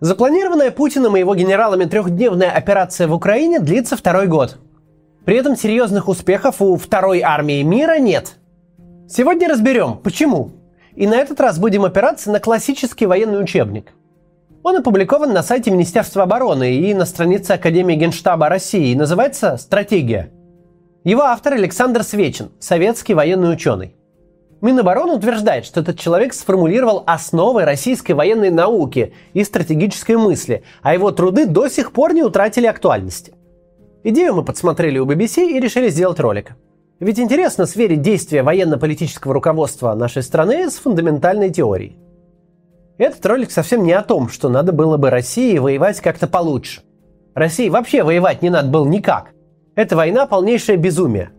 Запланированная Путиным и его генералами трехдневная операция в Украине длится второй год. При этом серьезных успехов у второй армии мира нет. Сегодня разберем, почему. И на этот раз будем опираться на классический военный учебник. Он опубликован на сайте Министерства обороны и на странице Академии Генштаба России и называется «Стратегия». Его автор Александр Свечин, советский военный ученый. Минобороны утверждает, что этот человек сформулировал основы российской военной науки и стратегической мысли, а его труды до сих пор не утратили актуальности. Идею мы подсмотрели у BBC и решили сделать ролик. Ведь интересно сверить действия военно-политического руководства нашей страны с фундаментальной теорией. Этот ролик совсем не о том, что надо было бы России воевать как-то получше. России вообще воевать не надо было никак. Эта война полнейшее безумие.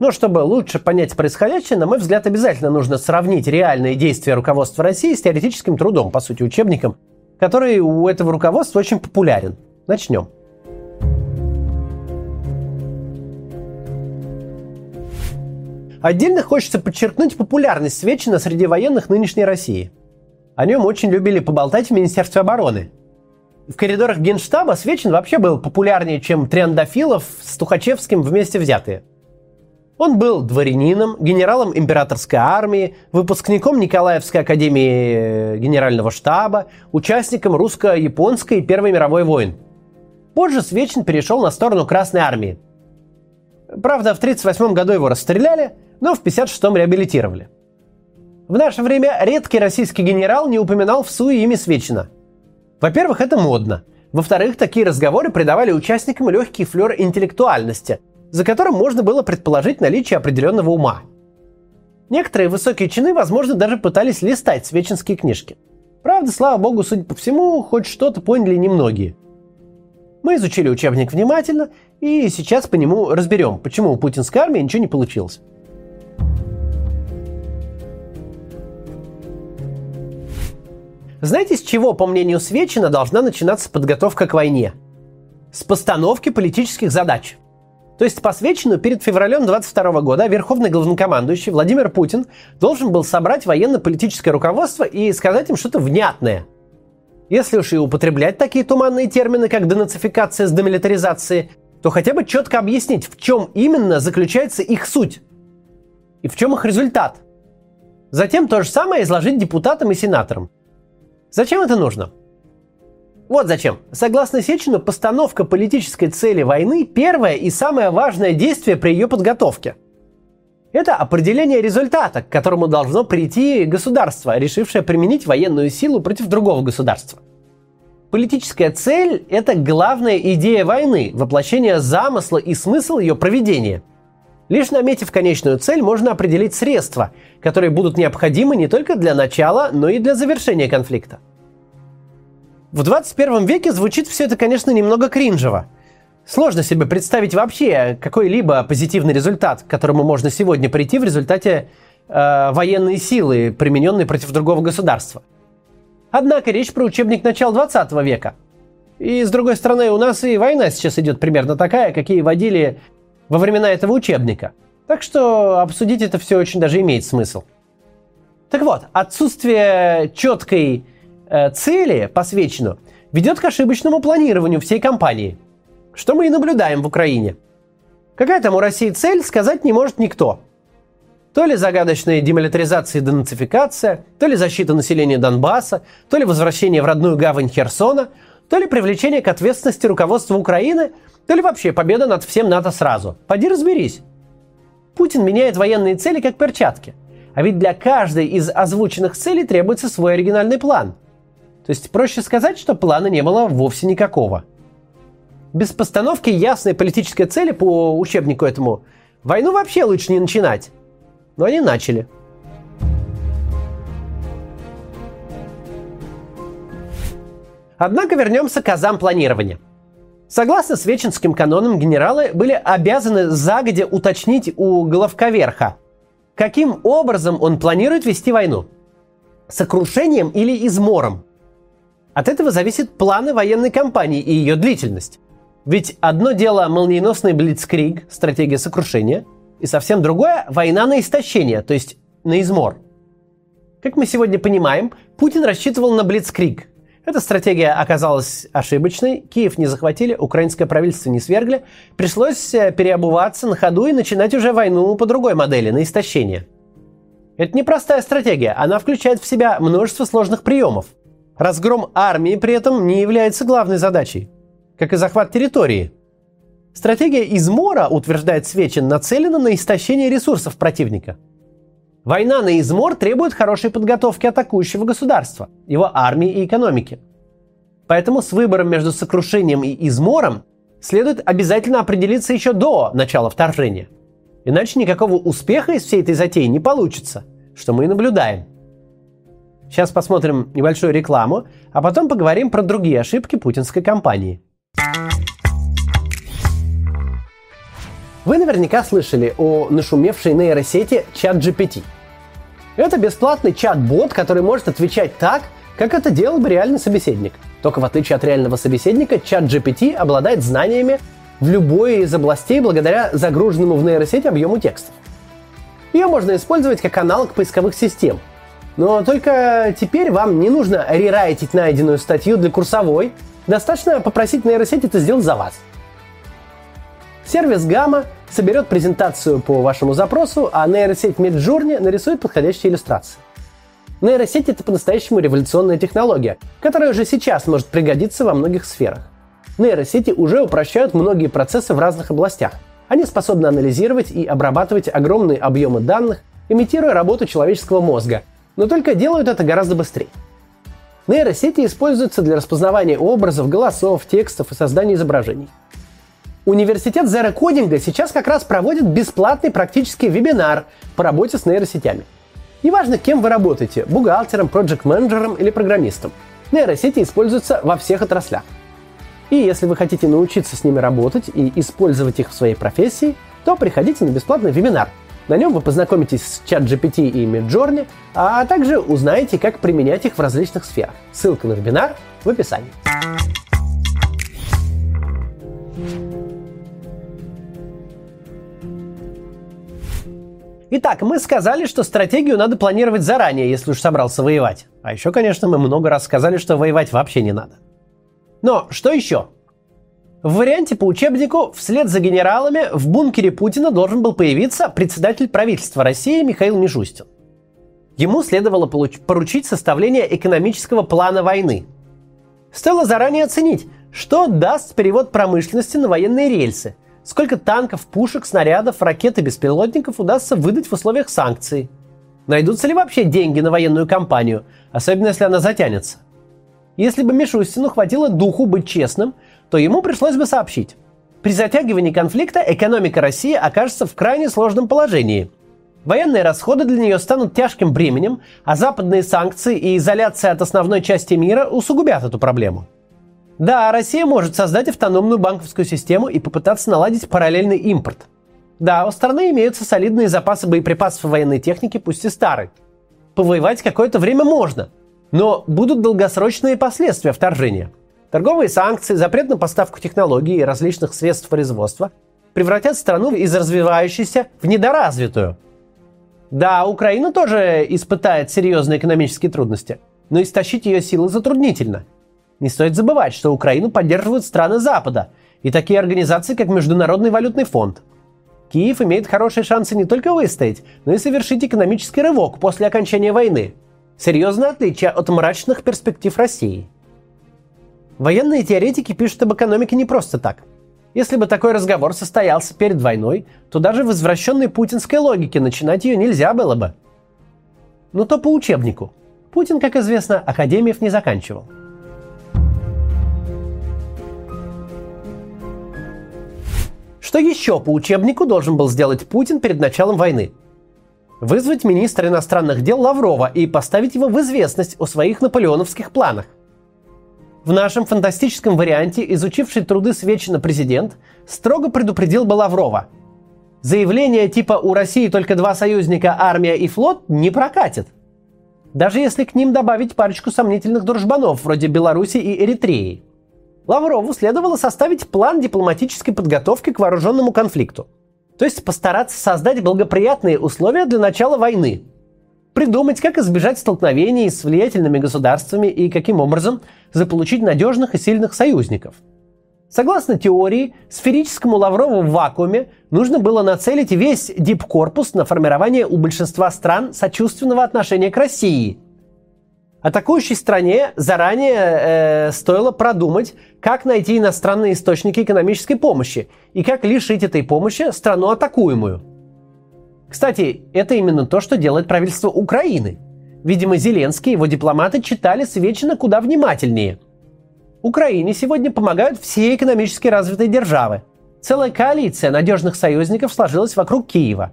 Но чтобы лучше понять происходящее, на мой взгляд, обязательно нужно сравнить реальные действия руководства России с теоретическим трудом, по сути, учебником, который у этого руководства очень популярен. Начнем. Отдельно хочется подчеркнуть популярность Свечина среди военных нынешней России. О нем очень любили поболтать в Министерстве обороны. В коридорах Генштаба Свечин вообще был популярнее, чем Триандафилов с Тухачевским вместе взятые – он был дворянином, генералом императорской армии, выпускником Николаевской академии э, генерального штаба, участником русско-японской и Первой мировой войн. Позже Свечин перешел на сторону Красной армии. Правда, в 1938 году его расстреляли, но в 1956 реабилитировали. В наше время редкий российский генерал не упоминал в СУИ имя Свечина. Во-первых, это модно. Во-вторых, такие разговоры придавали участникам легкий флер интеллектуальности – за которым можно было предположить наличие определенного ума. Некоторые высокие чины, возможно, даже пытались листать свеченские книжки. Правда, слава богу, судя по всему, хоть что-то поняли немногие. Мы изучили учебник внимательно и сейчас по нему разберем, почему у путинской армии ничего не получилось. Знаете, с чего, по мнению Свечина, должна начинаться подготовка к войне? С постановки политических задач. То есть по свечину перед февралем 22 года верховный главнокомандующий Владимир Путин должен был собрать военно-политическое руководство и сказать им что-то внятное. Если уж и употреблять такие туманные термины, как денацификация с демилитаризацией, то хотя бы четко объяснить, в чем именно заключается их суть и в чем их результат. Затем то же самое изложить депутатам и сенаторам. Зачем это нужно? Вот зачем. Согласно Сечину, постановка политической цели войны – первое и самое важное действие при ее подготовке. Это определение результата, к которому должно прийти государство, решившее применить военную силу против другого государства. Политическая цель – это главная идея войны, воплощение замысла и смысл ее проведения. Лишь наметив конечную цель, можно определить средства, которые будут необходимы не только для начала, но и для завершения конфликта. В 21 веке звучит все это, конечно, немного кринжево. Сложно себе представить вообще какой-либо позитивный результат, к которому можно сегодня прийти в результате э, военной силы, примененной против другого государства. Однако речь про учебник начала 20 века. И с другой стороны, у нас и война сейчас идет примерно такая, какие водили во времена этого учебника. Так что обсудить это все очень даже имеет смысл. Так вот, отсутствие четкой Э, цели посвящено ведет к ошибочному планированию всей кампании, что мы и наблюдаем в Украине. Какая там у России цель, сказать не может никто. То ли загадочная демилитаризация и денацификация, то ли защита населения Донбасса, то ли возвращение в родную гавань Херсона, то ли привлечение к ответственности руководства Украины, то ли вообще победа над всем НАТО сразу. Поди разберись. Путин меняет военные цели как перчатки. А ведь для каждой из озвученных целей требуется свой оригинальный план – то есть проще сказать, что плана не было вовсе никакого. Без постановки ясной политической цели по учебнику этому войну вообще лучше не начинать. Но они начали. Однако вернемся к азам планирования. Согласно свеченским канонам, генералы были обязаны загодя уточнить у главковерха, каким образом он планирует вести войну. Сокрушением или измором – от этого зависит планы военной кампании и ее длительность. Ведь одно дело молниеносный блицкриг, стратегия сокрушения, и совсем другое – война на истощение, то есть на измор. Как мы сегодня понимаем, Путин рассчитывал на блицкриг. Эта стратегия оказалась ошибочной, Киев не захватили, украинское правительство не свергли, пришлось э, переобуваться на ходу и начинать уже войну по другой модели, на истощение. Это непростая стратегия, она включает в себя множество сложных приемов. Разгром армии при этом не является главной задачей, как и захват территории. Стратегия измора, утверждает Свечин, нацелена на истощение ресурсов противника – Война на измор требует хорошей подготовки атакующего государства, его армии и экономики. Поэтому с выбором между сокрушением и измором следует обязательно определиться еще до начала вторжения. Иначе никакого успеха из всей этой затеи не получится, что мы и наблюдаем. Сейчас посмотрим небольшую рекламу, а потом поговорим про другие ошибки путинской кампании. Вы наверняка слышали о нашумевшей нейросети ChatGPT. Это бесплатный чат-бот, который может отвечать так, как это делал бы реальный собеседник. Только в отличие от реального собеседника, ChatGPT обладает знаниями в любой из областей благодаря загруженному в нейросеть объему текстов. Ее можно использовать как аналог поисковых систем. Но только теперь вам не нужно рерайтить найденную статью для курсовой, достаточно попросить нейросеть это сделать за вас – Сервис Gamma соберет презентацию по вашему запросу, а нейросеть Midjourney нарисует подходящие иллюстрации. Нейросеть – это по-настоящему революционная технология, которая уже сейчас может пригодиться во многих сферах. Нейросети уже упрощают многие процессы в разных областях. Они способны анализировать и обрабатывать огромные объемы данных, имитируя работу человеческого мозга, но только делают это гораздо быстрее. Нейросети используются для распознавания образов, голосов, текстов и создания изображений – Университет Coding сейчас как раз проводит бесплатный практический вебинар по работе с нейросетями. Неважно, кем вы работаете – бухгалтером, проект-менеджером или программистом. Нейросети используются во всех отраслях. И если вы хотите научиться с ними работать и использовать их в своей профессии, то приходите на бесплатный вебинар. На нем вы познакомитесь с ChatGPT и Midjourney, а также узнаете, как применять их в различных сферах. Ссылка на вебинар в описании. Итак, мы сказали, что стратегию надо планировать заранее, если уж собрался воевать. А еще, конечно, мы много раз сказали, что воевать вообще не надо. Но что еще? В варианте по учебнику вслед за генералами в бункере Путина должен был появиться председатель правительства России Михаил Мишустин. Ему следовало поручить составление экономического плана войны. Стоило заранее оценить, что даст перевод промышленности на военные рельсы – Сколько танков, пушек, снарядов, ракет и беспилотников удастся выдать в условиях санкций? Найдутся ли вообще деньги на военную кампанию, особенно если она затянется? Если бы Мишустину хватило духу быть честным, то ему пришлось бы сообщить. При затягивании конфликта экономика России окажется в крайне сложном положении. Военные расходы для нее станут тяжким бременем, а западные санкции и изоляция от основной части мира усугубят эту проблему. Да, Россия может создать автономную банковскую систему и попытаться наладить параллельный импорт. Да, у страны имеются солидные запасы боеприпасов и военной техники, пусть и старой. Повоевать какое-то время можно, но будут долгосрочные последствия вторжения. Торговые санкции, запрет на поставку технологий и различных средств производства превратят страну из развивающейся в недоразвитую. Да, Украина тоже испытает серьезные экономические трудности, но истощить ее силы затруднительно – не стоит забывать, что Украину поддерживают страны Запада и такие организации, как Международный валютный фонд. Киев имеет хорошие шансы не только выстоять, но и совершить экономический рывок после окончания войны. Серьезное отличие от мрачных перспектив России. Военные теоретики пишут об экономике не просто так. Если бы такой разговор состоялся перед войной, то даже в извращенной путинской логике начинать ее нельзя было бы. Но то по учебнику. Путин, как известно, академиев не заканчивал. Что еще по учебнику должен был сделать Путин перед началом войны? Вызвать министра иностранных дел Лаврова и поставить его в известность о своих наполеоновских планах. В нашем фантастическом варианте, изучивший труды Свечина президент, строго предупредил бы Лаврова. Заявление типа «У России только два союзника, армия и флот» не прокатит. Даже если к ним добавить парочку сомнительных дружбанов, вроде Беларуси и Эритреи – Лаврову следовало составить план дипломатической подготовки к вооруженному конфликту. То есть постараться создать благоприятные условия для начала войны. Придумать, как избежать столкновений с влиятельными государствами и каким образом заполучить надежных и сильных союзников. Согласно теории, сферическому Лаврову в вакууме нужно было нацелить весь дипкорпус на формирование у большинства стран сочувственного отношения к России. Атакующей стране заранее э, стоило продумать, как найти иностранные источники экономической помощи и как лишить этой помощи страну атакуемую – кстати, это именно то, что делает правительство Украины. Видимо, Зеленский и его дипломаты читали Свечина куда внимательнее. Украине сегодня помогают все экономически развитые державы. Целая коалиция надежных союзников сложилась вокруг Киева.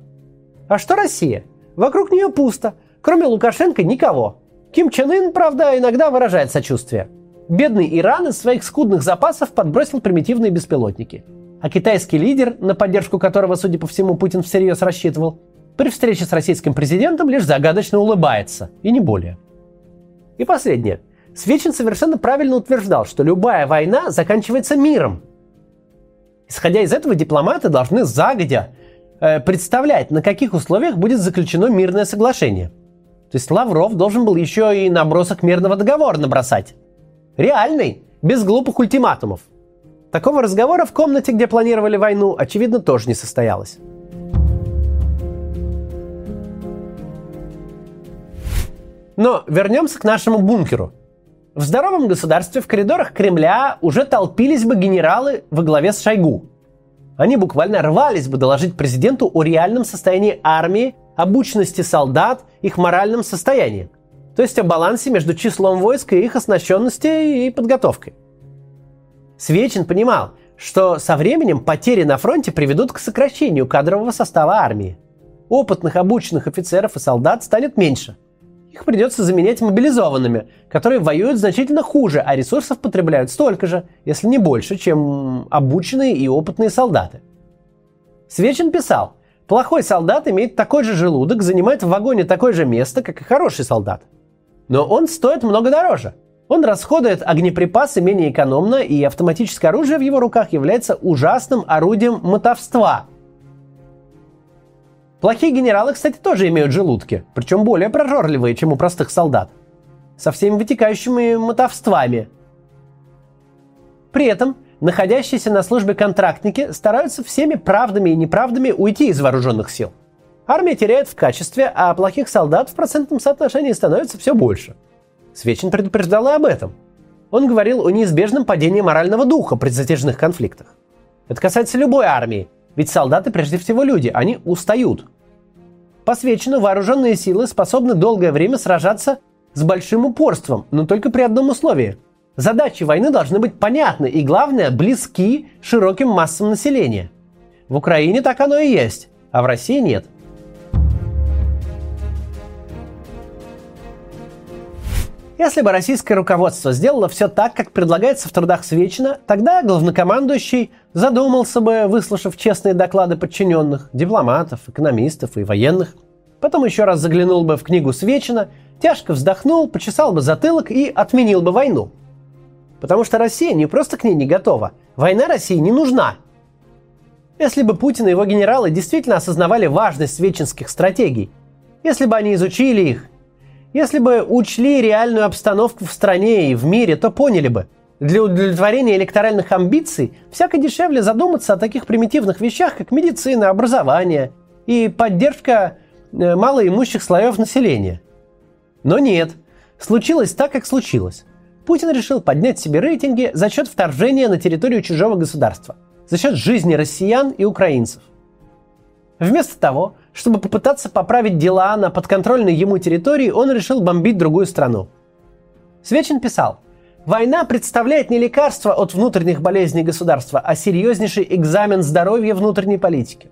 А что Россия? Вокруг нее пусто. Кроме Лукашенко никого. Ким Чен Ын, правда, иногда выражает сочувствие. Бедный Иран из своих скудных запасов подбросил примитивные беспилотники. А китайский лидер, на поддержку которого, судя по всему, Путин всерьез рассчитывал, при встрече с российским президентом лишь загадочно улыбается, и не более. И последнее. Свечин совершенно правильно утверждал, что любая война заканчивается миром. Исходя из этого, дипломаты должны загодя э, представлять, на каких условиях будет заключено мирное соглашение. То есть Лавров должен был еще и набросок мирного договора набросать. Реальный, без глупых ультиматумов. Такого разговора в комнате, где планировали войну, очевидно, тоже не состоялось. Но вернемся к нашему бункеру. В здоровом государстве в коридорах Кремля уже толпились бы генералы во главе с Шойгу. Они буквально рвались бы доложить президенту о реальном состоянии армии, обученности солдат, их моральном состоянии. То есть о балансе между числом войск и их оснащенности и подготовкой. Свечин понимал, что со временем потери на фронте приведут к сокращению кадрового состава армии. Опытных обученных офицеров и солдат станет меньше – их придется заменять мобилизованными, которые воюют значительно хуже, а ресурсов потребляют столько же, если не больше, чем обученные и опытные солдаты. Свечин писал, плохой солдат имеет такой же желудок, занимает в вагоне такое же место, как и хороший солдат. Но он стоит много дороже. Он расходует огнеприпасы менее экономно, и автоматическое оружие в его руках является ужасным орудием мотовства – Плохие генералы, кстати, тоже имеют желудки, причем более прожорливые, чем у простых солдат. Со всеми вытекающими мотовствами. При этом находящиеся на службе контрактники стараются всеми правдами и неправдами уйти из вооруженных сил. Армия теряет в качестве, а плохих солдат в процентном соотношении становится все больше. Свечин предупреждал и об этом. Он говорил о неизбежном падении морального духа при затяжных конфликтах. Это касается любой армии, ведь солдаты прежде всего люди, они устают. Посвящено, вооруженные силы способны долгое время сражаться с большим упорством, но только при одном условии. Задачи войны должны быть понятны и, главное, близки широким массам населения. В Украине так оно и есть, а в России нет – Если бы российское руководство сделало все так, как предлагается в трудах Свечина, тогда главнокомандующий задумался бы, выслушав честные доклады подчиненных, дипломатов, экономистов и военных. Потом еще раз заглянул бы в книгу Свечина, тяжко вздохнул, почесал бы затылок и отменил бы войну. Потому что Россия не просто к ней не готова. Война России не нужна. Если бы Путин и его генералы действительно осознавали важность свечинских стратегий, если бы они изучили их если бы учли реальную обстановку в стране и в мире, то поняли бы, для удовлетворения электоральных амбиций всяко дешевле задуматься о таких примитивных вещах, как медицина, образование и поддержка э, малоимущих слоев населения. Но нет, случилось так, как случилось. Путин решил поднять себе рейтинги за счет вторжения на территорию чужого государства, за счет жизни россиян и украинцев. Вместо того, чтобы попытаться поправить дела на подконтрольной ему территории, он решил бомбить другую страну. Свечин писал, «Война представляет не лекарство от внутренних болезней государства, а серьезнейший экзамен здоровья внутренней политики.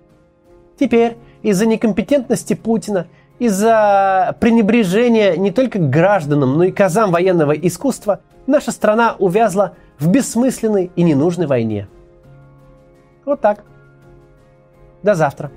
Теперь из-за некомпетентности Путина, из-за пренебрежения не только к гражданам, но и казам военного искусства, наша страна увязла в бессмысленной и ненужной войне. Вот так. До завтра.